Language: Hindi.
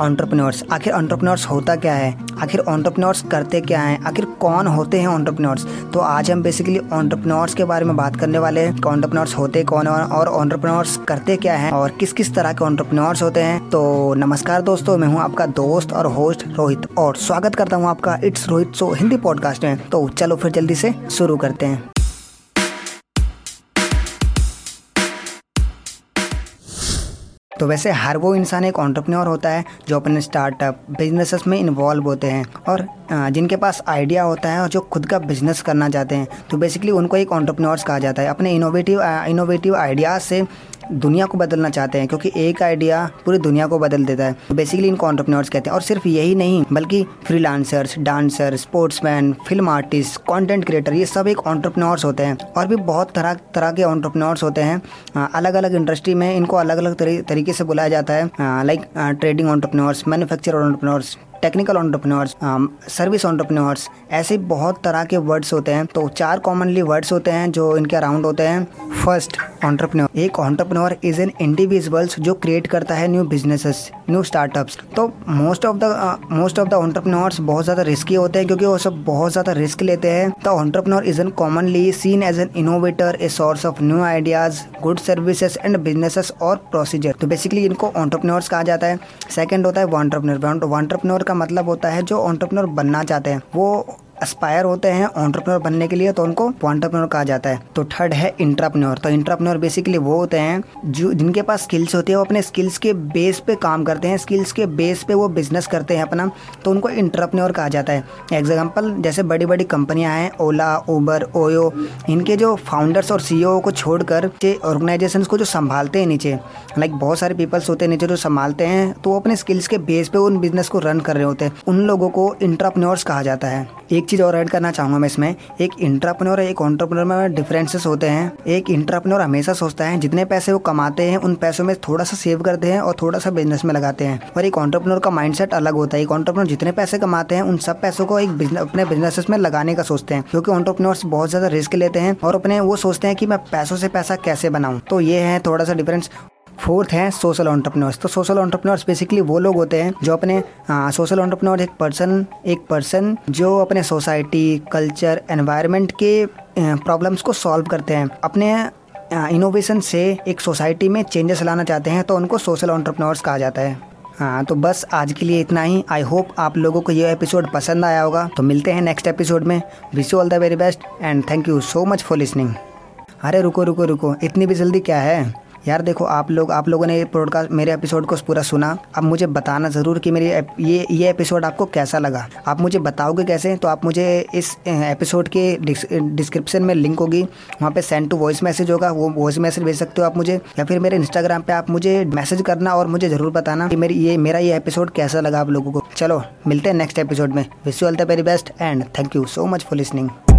ऑन्टरप्रनोर्स आखिर ऑन्टरप्रनोर्स होता क्या है? आखिर ऑन्टरप्रनोर्स करते क्या हैं? आखिर कौन होते हैं ऑन्टरप्रनोर्स तो आज हम बेसिकली ऑन्टरप्रनोर्स के बारे में बात करने वाले हैं। ऑन्टरप्रनोर्स होते, कौन और ऑन्टरप्रनोर्स करते क्या हैं? और किस किस तरह के ऑन्टरप्रनोर्स होते हैं? तो नमस्कार दोस्तों, मैं हूँ आपका दोस्त और होस्ट रोहित। और स्वागत करता हूँ आपका it's Rohit so Hindi podcast में। तो चलो फिर जल्दी से शुरू करते हैं। तो वैसे हर वो इंसान एक ऑन्टरप्रनोर होता है, जो अपने स्टार्टअप बिजनेसेस में इन्वॉल्व होते हैं और जिनके पास आइडिया होता है और जो खुद का बिज़नेस करना चाहते हैं। तो बेसिकली उनको एक ऑन्टरप्रनोर्स कहा जाता है। अपने इनोवेटिव इनोवेटिव आइडियाज़ से दुनिया को बदलना चाहते हैं, क्योंकि एक आइडिया पूरी दुनिया को बदल देता है। तो बेसिकली इनको ऑन्टरप्रनोर्स कहते हैं। और सिर्फ़ यही नहीं, बल्कि freelancers dancer sportsman film artist content creator ये सब एक ऑन्टरप्रनोर्स होते हैं। और भी बहुत तरह तरह के ऑन्टरप्रनोर्स होते हैं। अलग अलग इंडस्ट्री में इनको अलग अलग तरीके से बुलाया जाता है। Like trading entrepreneurs manufacture entrepreneurs technical entrepreneurs service entrepreneurs ऐसे बहुत तरह के वर्ड्स होते हैं। तो चार कॉमनली वर्ड्स होते हैं जो इनके अराउंड होते हैं। फ़र्स्ट ऑन्टरप्रनोर एक ऑन्टरप्रनोर इज़ एन इंडिविजुअल्स जो क्रिएट करता है न्यू बिजनेसेस न्यू स्टार्टअप्स तो most of the most of the entrepreneurs बहुत ज़्यादा रिस्की होते हैं क्योंकि वो सब बहुत ज़्यादा रिस्क लेते हैं. The entrepreneur is an commonly seen as an innovator a source of new ideas good services and businesses और प्रोसीजर तो बेसिकली इनको ऑन्टरप्रनोर्स कहा जाता है. सेकेंड होता है वॉन्टरप्रनोर वॉन्टरप्रनोर का मतलब होता है जो ऑन्टरप्रनर बनना चाहते हैं. वो एस्पायर होते हैं ऑन्टरप्रनर बनने के लिए तो उनको ऑन्टरप्रनोर कहा जाता है। तो थर्ड है इंट्राप्रनर तो इंट्राप्रनर बेसिकली वो होते हैं जो, जिनके पास स्किल्स होती है, वो अपने स्किल्स के बेस पे काम करते हैं स्किल्स के बेस पे वो बिज़नेस करते हैं अपना। तो उनको इंट्राप्रनर कहा जाता है। एग्ज़ाम्पल जैसे बड़ी बड़ी कंपनियाँ हैं ओला उबर ओयो इनके जो फाउंडर्स और सी को छोड़कर ऑर्गेनाइजेशन को जो संभालते हैं नीचे लाइक बहुत सारे पीपल्स होते हैं नीचे जो संभालते हैं तो वो अपने स्किल्स के बेस पे उन बिज़नेस को रन कर रहे होते हैं। उन लोगों को इंट्राप्रनर्स कहा जाता है। एक चीज़ और ऐड करना चाहूँगा मैं इसमें। एक इंट्राप्रनोर और एक ऑन्टरप्रनोर में डिफरेंसेस होते हैं। एक इंट्राप्रनोर हमेशा सोचता है, जितने पैसे वो कमाते हैं, उन पैसों में थोड़ा सा सेव करते हैं और थोड़ा सा बिज़नेस में लगाते हैं। और एक ऑन्टरप्रनोर का माइंडसेट अलग होता है। एक ऑन्टरप्रनोर जितने पैसे कमाते हैं, उन सब पैसों को एक अपने बिज़नेस में लगाने का सोचते हैं। क्योंकि ऑन्टरप्रनोर्स बहुत ज़्यादा रिस्क लेते हैं और अपने वो सोचते हैं कि मैं पैसों से पैसा कैसे बनाऊँ। तो ये है थोड़ा सा डिफरेंस फोर्थ है सोशल ऑन्टरप्रनोर्स तो सोशल ऑन्टरप्रनोर्स बेसिकली वो लोग होते हैं जो अपने सोशल ऑन्टरप्रनोर एक पर्सन एक पर्सन जो अपने सोसाइटी कल्चर एनवायरनमेंट के प्रॉब्लम्स को सॉल्व करते हैं। अपने इनोवेशन से एक सोसाइटी में चेंजेस लाना चाहते हैं तो उनको सोशल ऑन्टरप्रनोर्स कहा जाता है। हाँ तो बस आज के लिए इतना ही। आई होप आप लोगों को ये एपिसोड पसंद आया होगा। तो मिलते हैं नेक्स्ट एपिसोड में। Wish you all the very best and thank you so much for listening अरे रुको रुको रुको। इतनी भी जल्दी क्या है? यार देखो, आप लोग, आप लोगों ने पॉडकास्ट मेरे एपिसोड को पूरा सुना। अब मुझे बताना ज़रूर कि मेरी ये ये एपिसोड आपको कैसा लगा। आप मुझे बताओगे कैसे? तो आप मुझे इस एपिसोड के डिस्क्रिप्शन में लिंक होगी। वहाँ पे सेंड टू वॉइस मैसेज होगा। वो वॉइस मैसेज भेज सकते हो आप मुझे। या फिर मेरे इंस्टाग्राम पे आप मुझे मैसेज करना और मुझे ज़रूर बताना कि मेरी, ये, मेरा ये एपिसोड कैसा लगा आप लोगों को। चलो, मिलते हैं नेक्स्ट एपिसोड में। Wish you all the very best and thank you so much for listening